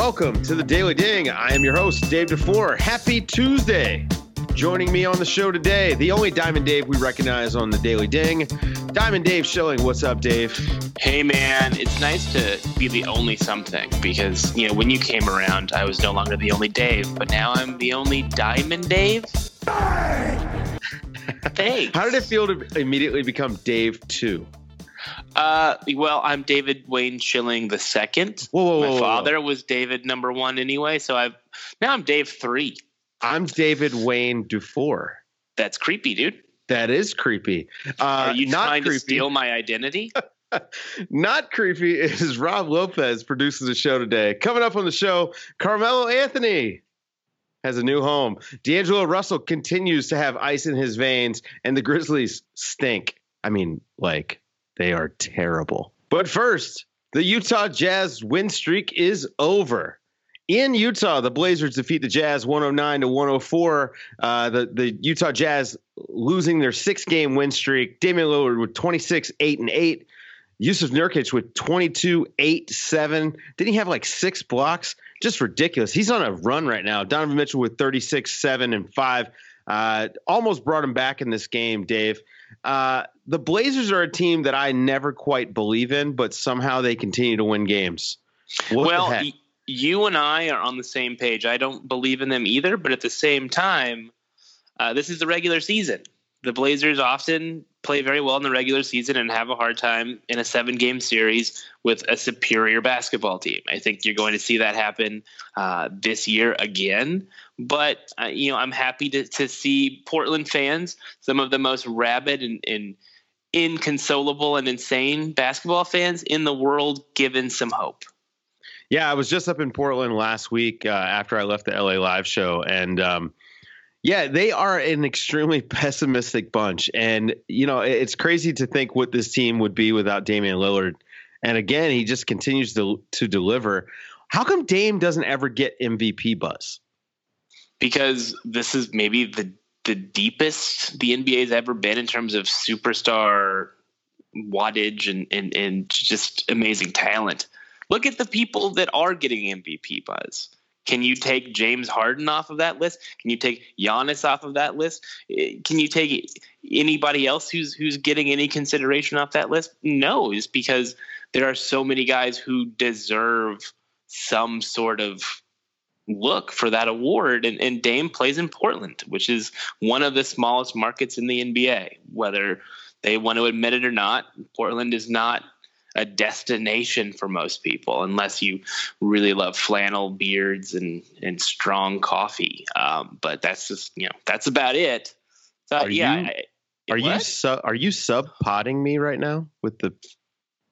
welcome to the Daily Ding. I am your host, Dave DuFour. Happy Tuesday. Joining me on the show today, the only Diamond Dave we recognize on the Daily Ding, Diamond Dave Schilling. What's up, Dave? Hey, man, it's nice to be the only something because, you know, when you came around, I was no longer the only Dave, but now I'm the only Diamond Dave. Thanks. How did it feel to immediately become Dave 2? Uh, well, I'm David Wayne Schilling the second. Whoa, whoa, My whoa, whoa. father was David number one anyway, so I've now I'm Dave three. I'm David Wayne Dufour. That's creepy, dude. That is creepy. Uh, Are you not trying creepy. to steal my identity? Not creepy is Rob Lopez produces the show today. Coming up on the show, Carmelo Anthony has a new home. D'Angelo Russell continues to have ice in his veins, and the Grizzlies stink. I mean, like, they are terrible. But first, the Utah Jazz win streak is over. In Utah, the Blazers defeat the Jazz 109 to 104. Uh, the, the Utah Jazz losing their six game win streak. Damian Lillard with 26, 8, and 8. Jusuf Nurkic with 22, 8, 7. Didn't he have like six blocks? Just ridiculous. He's on a run right now. Donovan Mitchell with 36, 7, and 5. Uh, almost brought him back in this game, Dave. Uh, the Blazers are a team that I never quite believe in, but somehow they continue to win games. What well, y- you and I are on the same page. I don't believe in them either, but at the same time, uh, this is the regular season. The Blazers often play very well in the regular season and have a hard time in a seven game series with a superior basketball team. I think you're going to see that happen uh, this year again. But, uh, you know, I'm happy to, to see Portland fans, some of the most rabid and, and inconsolable and insane basketball fans in the world, given some hope. Yeah, I was just up in Portland last week uh, after I left the LA Live show, and um, yeah, they are an extremely pessimistic bunch. And you know, it's crazy to think what this team would be without Damian Lillard. And again, he just continues to to deliver. How come Dame doesn't ever get MVP buzz? because this is maybe the the deepest the NBA's ever been in terms of superstar wattage and and, and just amazing talent. Look at the people that are getting MVP buzz. Can you take James Harden off of that list? Can you take Giannis off of that list? Eh, Can you take anybody else who's who's getting any consideration off that list? No, it's because there are so many guys who deserve some sort of look for that award. And, and Dame plays in Portland, which is one of the smallest markets in the NBA. Whether they want to admit it or not, Portland is not a destination for most people unless you really love flannel beards and, and strong coffee. Um, but that's just, you know, that's about it. So, Are yeah. you- I- Are you su- are you sub potting me right now with the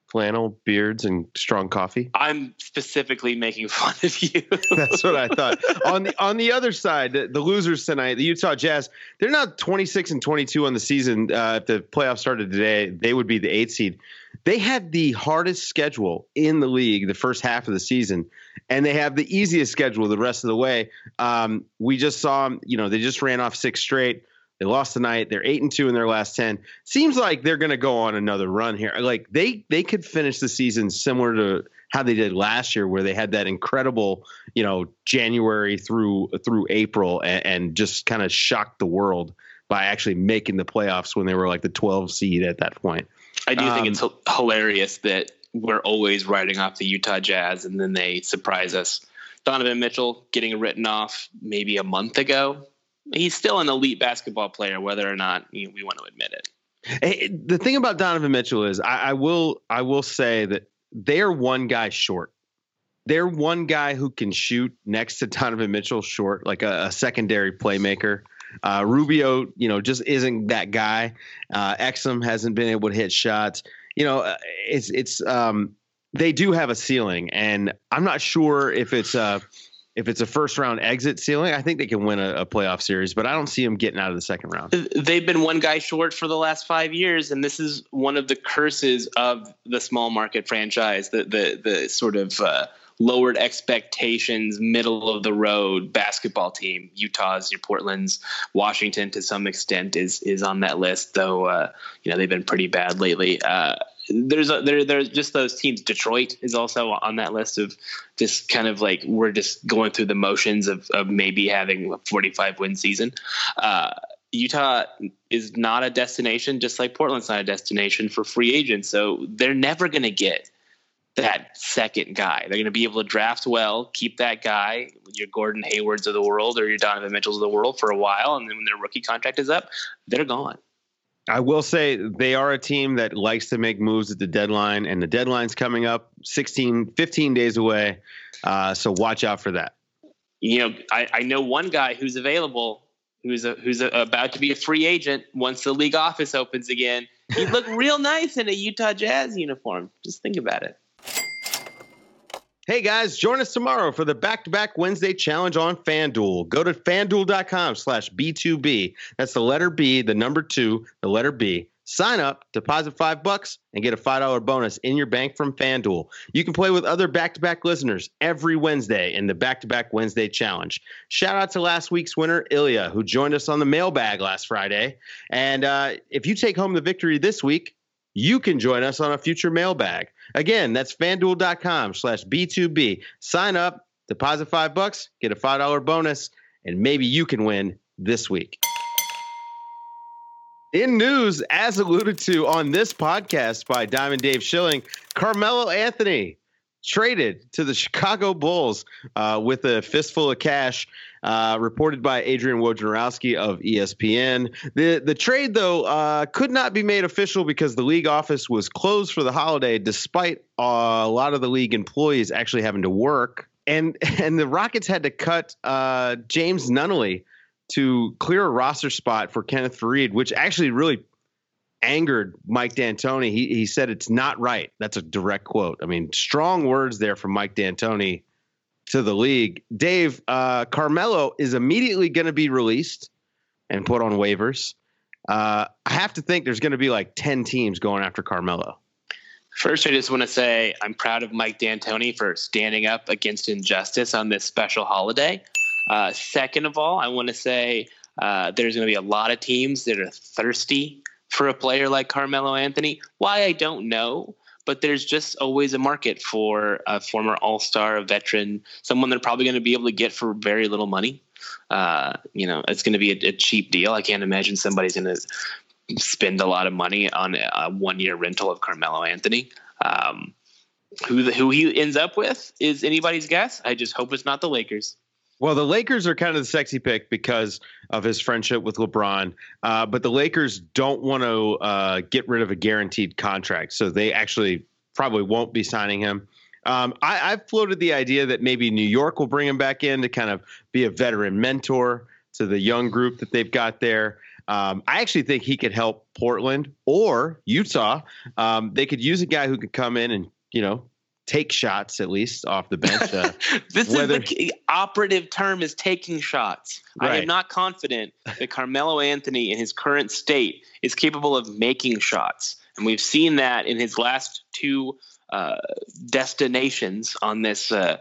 flannel beards and strong coffee? I'm specifically making fun of you. That's what I thought. on the on the other side, the, the losers tonight, the Utah Jazz, they're now 26 and 22 on the season. Uh, if the playoffs started today, they would be the eighth seed. They had the hardest schedule in the league the first half of the season, and they have the easiest schedule the rest of the way. Um, we just saw them. You know, they just ran off six straight. They lost tonight. They're eight and two in their last ten. Seems like they're going to go on another run here. Like they they could finish the season similar to how they did last year, where they had that incredible, you know, January through through April, and, and just kind of shocked the world by actually making the playoffs when they were like the 12 seed at that point. I do Um, think it's h- hilarious that we're always writing off the Utah Jazz and then they surprise us. Donovan Mitchell getting written off maybe a month ago. He's still an elite basketball player, whether or not you know, we want to admit it. Hey, The thing about Donovan Mitchell is, I, I will I will say that they're one guy short. They're one guy who can shoot next to Donovan Mitchell short, like a, a secondary playmaker. Uh, Rubio, you know, just isn't that guy. Uh, Exum hasn't been able to hit shots. You know, uh, it's it's um, they do have a ceiling, and I'm not sure if it's uh if it's a first round exit ceiling. I think they can win a, a playoff series, but I don't see them getting out of the second round. They've been one guy short for the last five years, and this is one of the curses of the small market franchise. The the the sort of uh, lowered expectations, middle of the road basketball team. Utah's, your Portland's, Washington to some extent is is on that list, though. Uh, you know they've been pretty bad lately. Uh, there's a, there there's just those teams. Detroit is also on that list of just kind of like we're just going through the motions of of maybe having a 45 win season. Uh, Utah is not a destination, just like Portland's not a destination for free agents. So they're never going to get that second guy. They're going to be able to draft well, keep that guy, your Gordon Haywards of the world or your Donovan Mitchells of the world for a while, and then when their rookie contract is up, they're gone. I will say they are a team that likes to make moves at the deadline, and the deadline's coming up 16, 15 days away. Uh, so watch out for that. You know, I, I know one guy who's available, who's a, who's a, about to be a free agent once the league office opens again. He'd look real nice in a Utah Jazz uniform. Just think about it. Hey guys, join us tomorrow for the back-to-back Wednesday challenge on FanDuel. Go to fanduel.com slash B2B. That's the letter B, the number two, the letter B. Sign up, deposit five bucks, and get a $5 bonus in your bank from FanDuel. You can play with other back-to-back listeners every Wednesday in the back-to-back Wednesday challenge. Shout out to last week's winner, Ilya, who joined us on the mailbag last Friday. And uh, if you take home the victory this week, you can join us on a future mailbag. Again, that's fanduel.com slash B2B. Sign up, deposit five bucks, get a $5 bonus, and maybe you can win this week. In news, as alluded to on this podcast by Diamond Dave Schilling, Carmelo Anthony traded to the Chicago Bulls uh, with a fistful of cash, uh, reported by Adrian Wojnarowski of ESPN. The the trade though uh, could not be made official because the league office was closed for the holiday, despite a lot of the league employees actually having to work. And and the Rockets had to cut uh, James Nunnally to clear a roster spot for Kenneth Faried, which actually really angered Mike D'Antoni. He he said it's not right. That's a direct quote. I mean, strong words there from Mike D'Antoni to the league. Dave uh, Carmelo is immediately going to be released and put on waivers. Uh, I have to think there's going to be like ten teams going after Carmelo. First, I just want to say I'm proud of Mike D'Antoni for standing up against injustice on this special holiday. Uh, second of all, I want to say uh, there's going to be a lot of teams that are thirsty for a player like Carmelo Anthony. Why I don't know, but there's just always a market for a former All Star, a veteran, someone they're probably going to be able to get for very little money. Uh, you know, it's going to be a, a, cheap deal. I can't imagine somebody's going to spend a lot of money on a one year rental of Carmelo Anthony. Um, who the, who he ends up with is anybody's guess. I just hope it's not the Lakers. Well, the Lakers are kind of the sexy pick because of his friendship with LeBron, uh, but the Lakers don't want to uh, get rid of a guaranteed contract, so they actually probably won't be signing him. Um, I, have floated the idea that maybe New York will bring him back in to kind of be a veteran mentor to the young group that they've got there. Um, I actually think he could help Portland or Utah. Um, they could use a guy who could come in and you know take shots at least off the bench. Uh, this whether, is the operative term is taking shots. Right. I am not confident that Carmelo Anthony in his current state is capable of making shots. And we've seen that in his last two uh, destinations on this uh,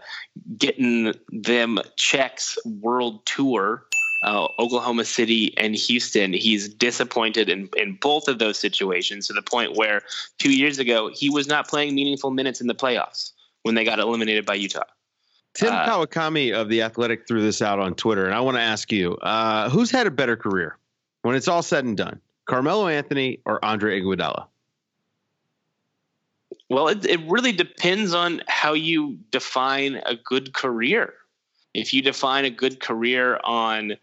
getting them checks world tour uh, Oklahoma City and Houston. He's disappointed in, in both of those situations to the point where two years ago he was not playing meaningful minutes in the playoffs when they got eliminated by Utah. Tim uh, Kawakami of the Athletic threw this out on Twitter, and I want to ask you: uh, Who's had a better career when it's all said and done, Carmelo Anthony or Andre Iguodala? Well, it, it really depends on how you define a good career. If you define a good career on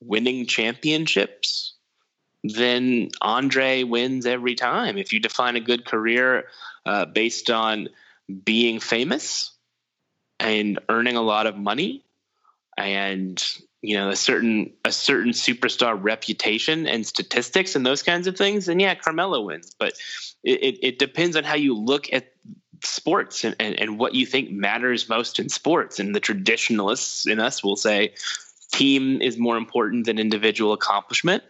winning championships, then Andre wins every time. If you define a good career uh, based on being famous and earning a lot of money and you know a certain a certain superstar reputation and statistics and those kinds of things then yeah carmelo wins but it, it, it depends on how you look at sports and, and, and what you think matters most in sports. And the traditionalists in us will say team is more important than individual accomplishment.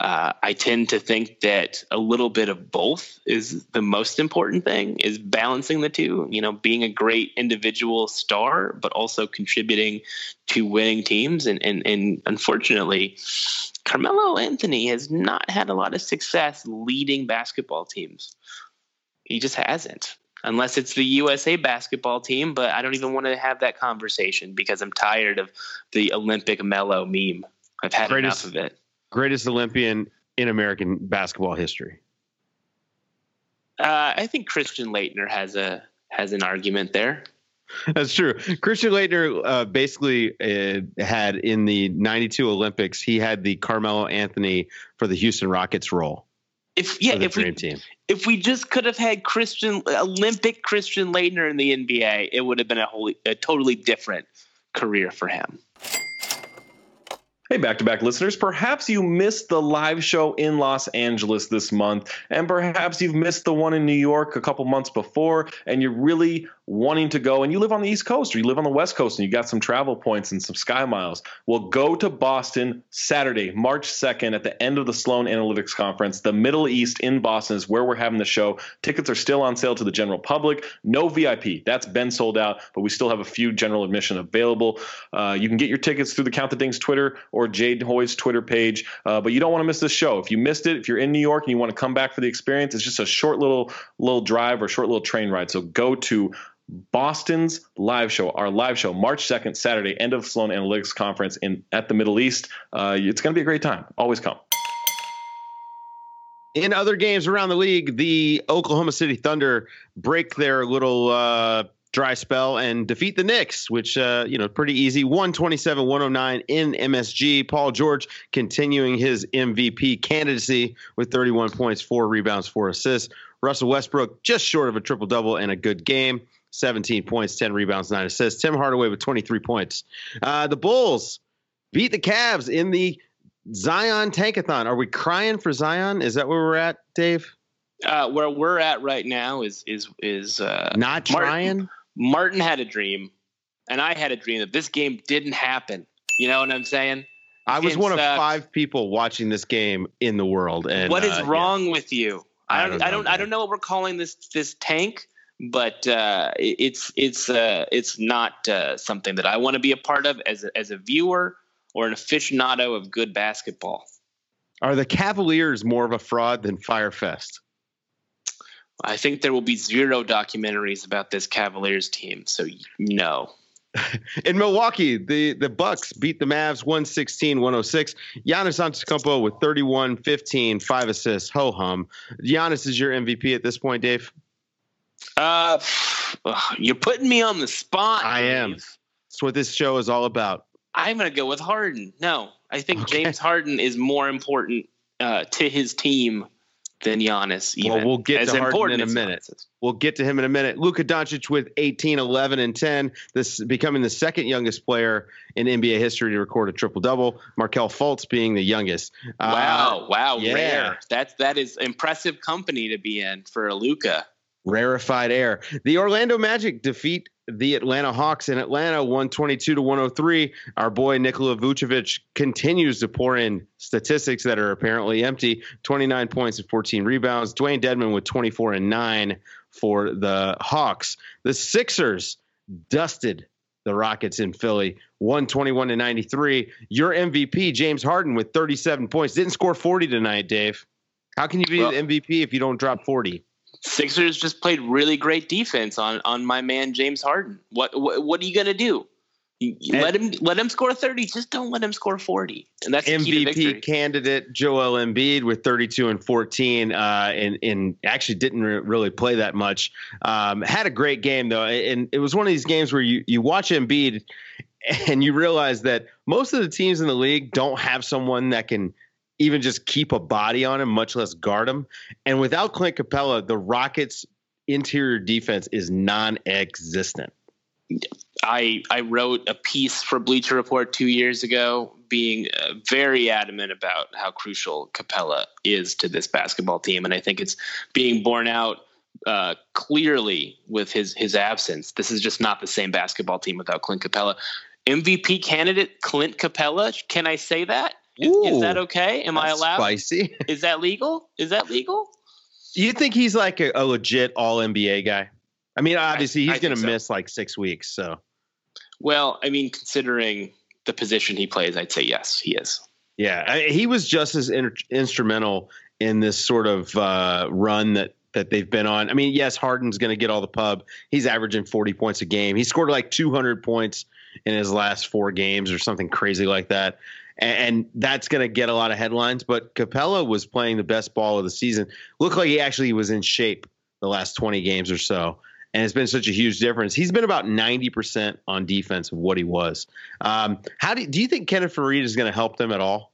Uh, I tend to think that a little bit of both is the most important thing is balancing the two, you know, being a great individual star, but also contributing to winning teams. And, and, and unfortunately, Carmelo Anthony has not had a lot of success leading basketball teams He just hasn't. Unless it's the USA basketball team, but I don't even want to have that conversation because I'm tired of the Olympic Melo meme. I've had greatest, enough of it. Greatest Olympian in American basketball history. Uh, I think Christian Laettner has a has an argument there. That's true. Christian Laettner uh, basically uh, had in the '92 Olympics, he had the Carmelo Anthony for the Houston Rockets role. If yeah, if we team. if we just could have had Christian Olympic Christian Laettner in the NBA, it would have been a wholly a totally different career for him. Hey, back to back listeners, perhaps you missed the live show in Los Angeles this month, and perhaps you've missed the one in New York a couple months before, and you're really wanting to go and you live on the East Coast or you live on the West Coast and you got some travel points and some sky miles, well, go to Boston Saturday, March 2nd at the end of the Sloan Analytics Conference. The Middle East in Boston is where we're having the show. Tickets are still on sale to the general public. No VIP. That's been sold out, but we still have a few general admission available. Uh, you can get your tickets through the Count the Dings Twitter or Jade Hoy's Twitter page, uh, but you don't want to miss this show. If you missed it, if you're in New York and you want to come back for the experience, it's just a short little little drive or short little train ride. So go to Boston's live show, our live show, March 2nd, Saturday, end of Sloan Analytics Conference in at the Middle East. Uh, it's going to be a great time. Always come. In other games around the league, the Oklahoma City Thunder break their little uh, dry spell and defeat the Knicks, which, uh, you know, pretty easy. 127 109 in MSG. Paul George continuing his MVP candidacy with 31 points, four rebounds, four assists. Russell Westbrook just short of a triple double and a good game. 17 points, 10 rebounds, 9 assists. Tim Hardaway with 23 points. Uh, the Bulls beat the Cavs in the Zion Tankathon. Are we crying for Zion? Is that where we're at, Dave? Uh, where we're at right now is is is uh, not trying. Martin, Martin had a dream, and I had a dream that this game didn't happen. You know what I'm saying? This I was one sucks. of five people watching this game in the world. And what is uh, wrong yeah. with you? I don't. I don't. I don't, I don't know what we're calling this this tank but uh, it's it's uh, it's not uh, something that I want to be a part of as a, as a viewer or an aficionado of good basketball. Are the Cavaliers more of a fraud than Fyre Fest? I think there will be zero documentaries about this Cavaliers team, so no. In Milwaukee, the, the Bucks beat the Mavs 116-106. Giannis Antetokounmpo with 31, 15, 5 assists. Ho hum. Giannis is your MVP at this point, Dave? Uh, you're putting me on the spot. I am. That's what this show is all about. I'm going to go with Harden. No, I think okay. James Harden is more important uh, to his team than Giannis. Even, well, we'll get to Harden in a minute. Giannis. We'll get to him in a minute. Luka Doncic with 18, 11, and 10. This becoming the second youngest player in NBA history to record a triple double. Markelle Fultz being the youngest. Wow, uh, wow, yeah. rare. That's that is impressive company to be in for a Luka rarefied air. The Orlando Magic defeat the Atlanta Hawks in Atlanta 122 to 103. Our boy Nikola Vucevic continues to pour in statistics that are apparently empty 29 points and 14 rebounds. Dewayne Dedmon with 24 and 9 for the Hawks. The Sixers dusted the Rockets in Philly 121 to 93. Your MVP, James Harden, with 37 points. Didn't score 40 tonight, Dave. How can you be well, the MVP if you don't drop 40? Sixers just played really great defense on on my man James Harden. What what, what are you gonna do? Let him let him score 30. Just don't let him score 40. And that's MVP candidate Joel Embiid with 32 and 14, uh, and and actually didn't re- really play that much. Um, had a great game though, and it was one of these games where you you watch Embiid and you realize that most of the teams in the league don't have someone that can even just keep a body on him, much less guard him. And without Clint Capela, the Rockets' interior defense is non-existent. I I wrote a piece for Bleacher Report two years ago, being uh, very adamant about how crucial Capela is to this basketball team, and I think it's being borne out uh, clearly with his his absence. This is just not the same basketball team without Clint Capela. MVP candidate Clint Capela. Can I say that? Is, is that okay? Am I allowed? Spicy. Is that legal? Is that legal? You think he's like a, a legit All NBA guy? I mean, obviously he's going to so. miss like six weeks. So, well, I mean, considering the position he plays, I'd say yes, he is. Yeah, I, he was just as in, instrumental in this sort of uh, run that that they've been on. I mean, yes, Harden's going to get all the pub. He's averaging 40 points a game. He scored like 200 points in his last four games or something crazy like that. And, that's going to get a lot of headlines. But Capela was playing the best ball of the season. Looked like he actually was in shape the last 20 games or so. And it's been such a huge difference. He's been about 90% on defense of what he was. Um, how do, do you think Kenneth Faried is going to help them at all?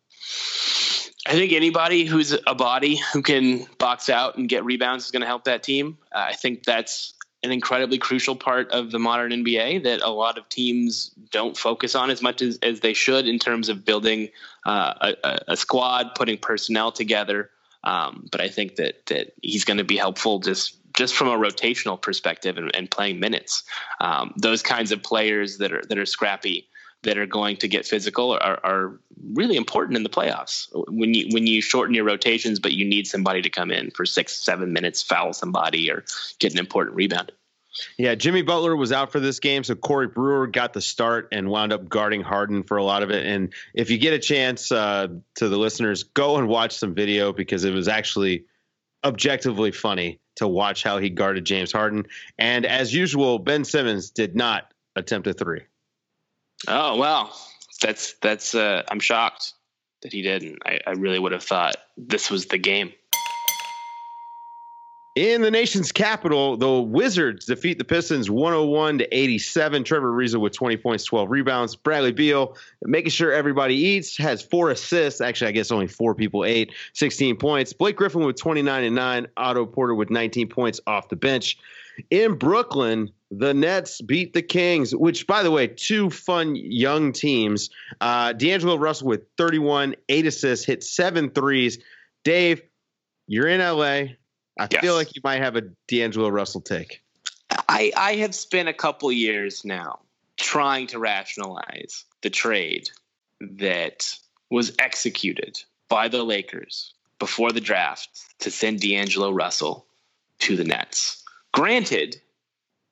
I think anybody who's a body who can box out and get rebounds is going to help that team. Uh, I think that's an incredibly crucial part of the modern NBA that a lot of teams don't focus on as much as, as they should in terms of building uh, a, a, squad, putting personnel together. Um, but I think that that he's going to be helpful just just from a rotational perspective and, and playing minutes. Um, those kinds of players that are that are scrappy that are going to get physical are, are really important in the playoffs. When you when you shorten your rotations, but you need somebody to come in for six, seven minutes, foul somebody, or get an important rebound. Yeah, Jimmy Butler was out for this game, so Corey Brewer got the start and wound up guarding Harden for a lot of it. And if you get a chance uh, to the listeners, go and watch some video because it was actually objectively funny to watch how he guarded James Harden. And as usual, Ben Simmons did not attempt a three. Oh well, that's that's. Uh, I'm shocked that he didn't. I, I really would have thought this was the game. In the nation's capital, the Wizards defeat the Pistons 101 to 87. Trevor Ariza with 20 points, 12 rebounds. Bradley Beal making sure everybody eats, has four assists. Actually, I guess only four people ate, 16 points. Blake Griffin with 29 and 9. Otto Porter with 19 points off the bench. In Brooklyn, the Nets beat the Kings, which, by the way, two fun young teams. Uh, D'Angelo Russell with 31, eight assists, hit seven threes. Dave, you're in LA. I yes. feel like you might have a D'Angelo Russell take. I, I have spent a couple years now trying to rationalize the trade that was executed by the Lakers before the draft to send D'Angelo Russell to the Nets. Granted,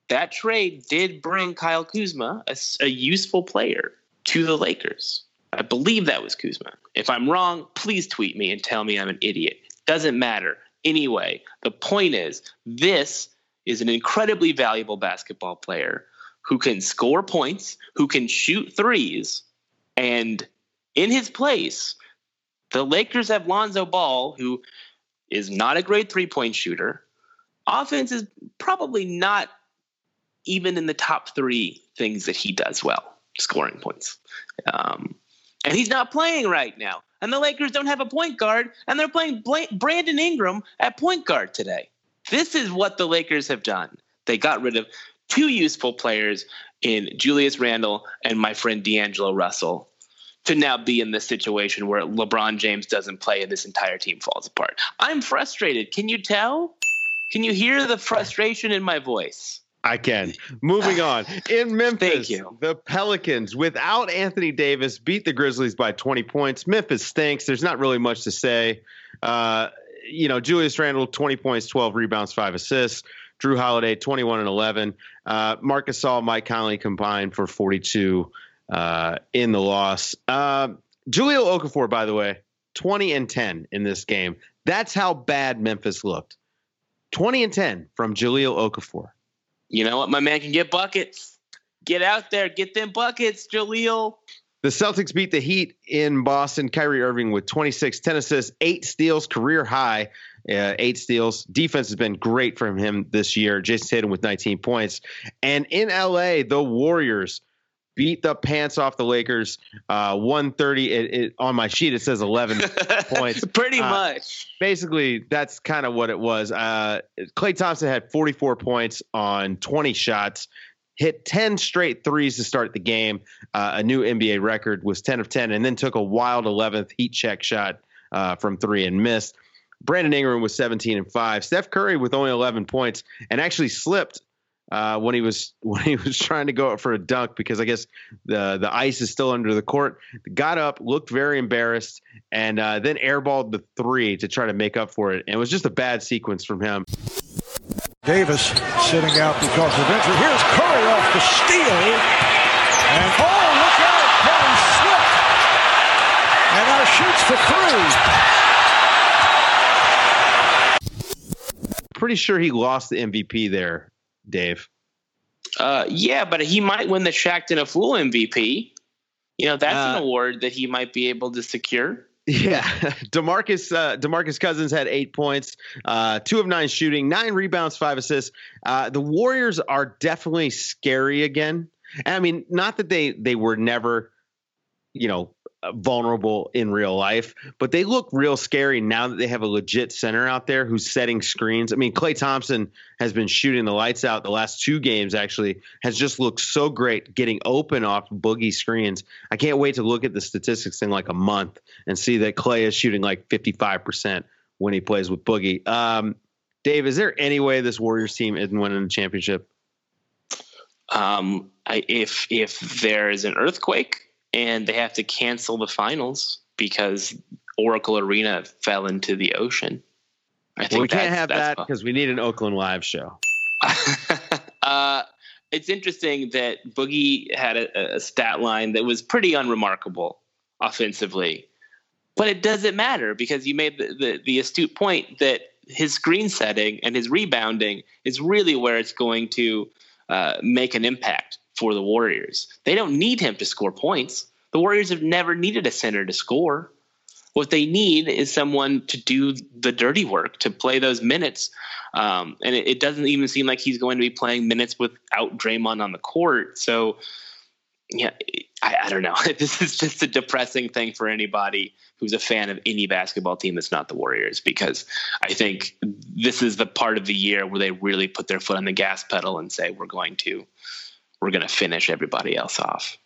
that trade did bring Kyle Kuzma, a, a, useful player, to the Lakers. I believe that was Kuzma. If I'm wrong, please tweet me and tell me I'm an idiot. Doesn't matter. Anyway, the point is this is an incredibly valuable basketball player who can score points, who can shoot threes, and in his place, the Lakers have Lonzo Ball, who is not a great three point shooter, offense is probably not even in the top three things that he does well, scoring points. Um, and he's not playing right now. And the Lakers don't have a point guard, and they're playing Brandon Ingram at point guard today. This is what the Lakers have done. They got rid of two useful players in Julius Randle and my friend D'Angelo Russell to now be in this situation where LeBron James doesn't play and this entire team falls apart. I'm frustrated. Can you tell? Can you hear the frustration in my voice? I can. Moving on. In Memphis, the Pelicans, without Anthony Davis, beat the Grizzlies by 20 points. Memphis stinks. There's not really much to say. Uh, you know, Julius Randle, 20 points, 12 rebounds, five assists. Jrue Holiday, 21 and 11. Uh, Marc Gasol, Mike Conley combined for 42 uh, in the loss. Uh, Jahlil Okafor, by the way, 20 and 10 in this game. That's how bad Memphis looked. 20 and 10 from Jahlil Okafor. You know what? My man can get buckets. Get out there, get them buckets, Jahlil. The Celtics beat the Heat in Boston. Kyrie Irving with 26, 10 assists, eight steals, career high, uh, eight steals. Defense has been great from him this year. Jayson Tatum with 19 points. And in LA, the Warriors beat the pants off the Lakers. Uh, 130 it, it, on my sheet. It says 11 points. Pretty uh, much. Basically, that's kind of what it was. Uh, Klay Thompson had 44 points on 20 shots. Hit 10 straight threes to start the game. Uh, a new NBA record was 10 of 10, and then took a wild 11th heat check shot uh, from three and missed. Brandon Ingram was 17 and 5. Steph Curry with only 11 points and actually slipped uh, when he was when he was trying to go up for a dunk because I guess the the ice is still under the court. Got up, looked very embarrassed, and uh, then airballed the three to try to make up for it. And it was just a bad sequence from him. Davis sitting out because of injury. Here's Curry off the steal, and oh look out, Curry slipped, and now shoots for three. pretty sure he lost the MVP there, Dave. Uh, yeah, but he might win the Shaqtin' a Fool MVP. You know, that's uh, an award that he might be able to secure. Yeah, Demarcus uh, Demarcus Cousins had eight points, uh, two of nine shooting, nine rebounds, five assists. Uh, the Warriors are definitely scary again. And I mean, not that they they were never, you know, vulnerable in real life, but they look real scary now that they have a legit center out there who's setting screens. I mean, Klay Thompson has been shooting the lights out the last two games, actually, has just looked so great getting open off boogie screens. I can't wait to look at the statistics in like a month and see that Klay is shooting like 55% when he plays with Boogie. Um, Dave, is there any way this Warriors team isn't winning the championship? Um, I, if if there is an earthquake and they have to cancel the finals because Oracle Arena fell into the ocean. I think well, we can't have that because we need an Oakland live show. uh, it's interesting that Boogie had a, a, stat line that was pretty unremarkable offensively, but it doesn't matter because you made the, the, the astute point that his screen setting and his rebounding is really where it's going to uh, make an impact for the Warriors. They don't need him to score points. The Warriors have never needed a center to score. What they need is someone to do the dirty work, to play those minutes. Um, and it, it, doesn't even seem like he's going to be playing minutes without Draymond on the court. So, yeah, I, I don't know. this is just a depressing thing for anybody who's a fan of any basketball team that's not the Warriors, because I think this is the part of the year where they really put their foot on the gas pedal and say, we're going to we're going to finish everybody else off.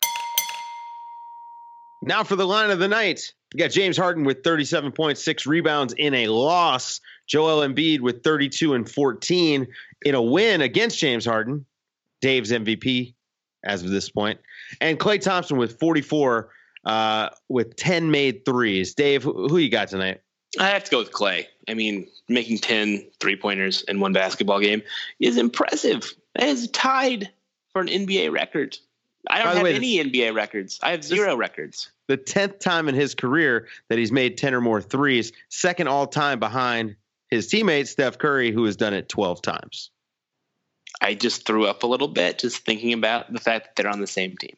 Now for the line of the night. We got James Harden with 37.6 rebounds in a loss. Joel Embiid with 32 and 14 in a win against James Harden. Dave's MVP as of this point. And Klay Thompson with 44 uh, with 10 made threes. Dave, who you got tonight? I have to go with Klay. I mean, making 10 three pointers in one basketball game is impressive. That is tied for an NBA record. I don't have way, any NBA records. I have zero records. The tenth time in his career that he's made ten or more threes, second all time behind his teammate Steph Curry, who has done it twelve times. I just threw up a little bit just thinking about the fact that they're on the same team.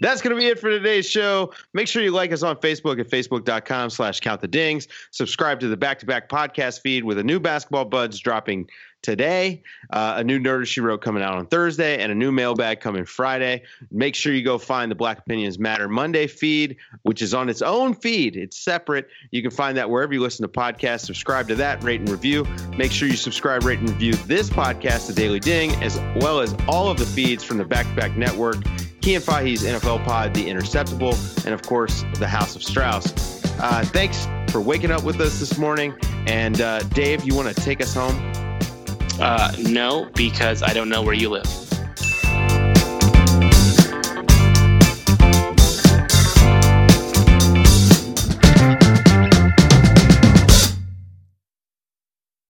That's going to be it for today's show. Make sure you like us on Facebook at facebook.com slash count the dings. Subscribe to the back to back podcast feed with a new basketball buds dropping today, uh, a new Nerd She Wrote coming out on Thursday, and a new mailbag coming Friday. Make sure you go find the Black Opinions Matter Monday feed, which is on its own feed. It's separate. You can find that wherever you listen to podcasts. Subscribe to that, rate and review. Make sure you subscribe, rate, and review this podcast, The Daily Ding, as well as all of the feeds from the Back to Back Network, Key and Fahey's NFL Pod, The Interceptable, and of course, The House of Strauss. Uh, thanks for waking up with us this morning. And uh, Dave, you want to take us home? Uh, no, because I don't know where you live.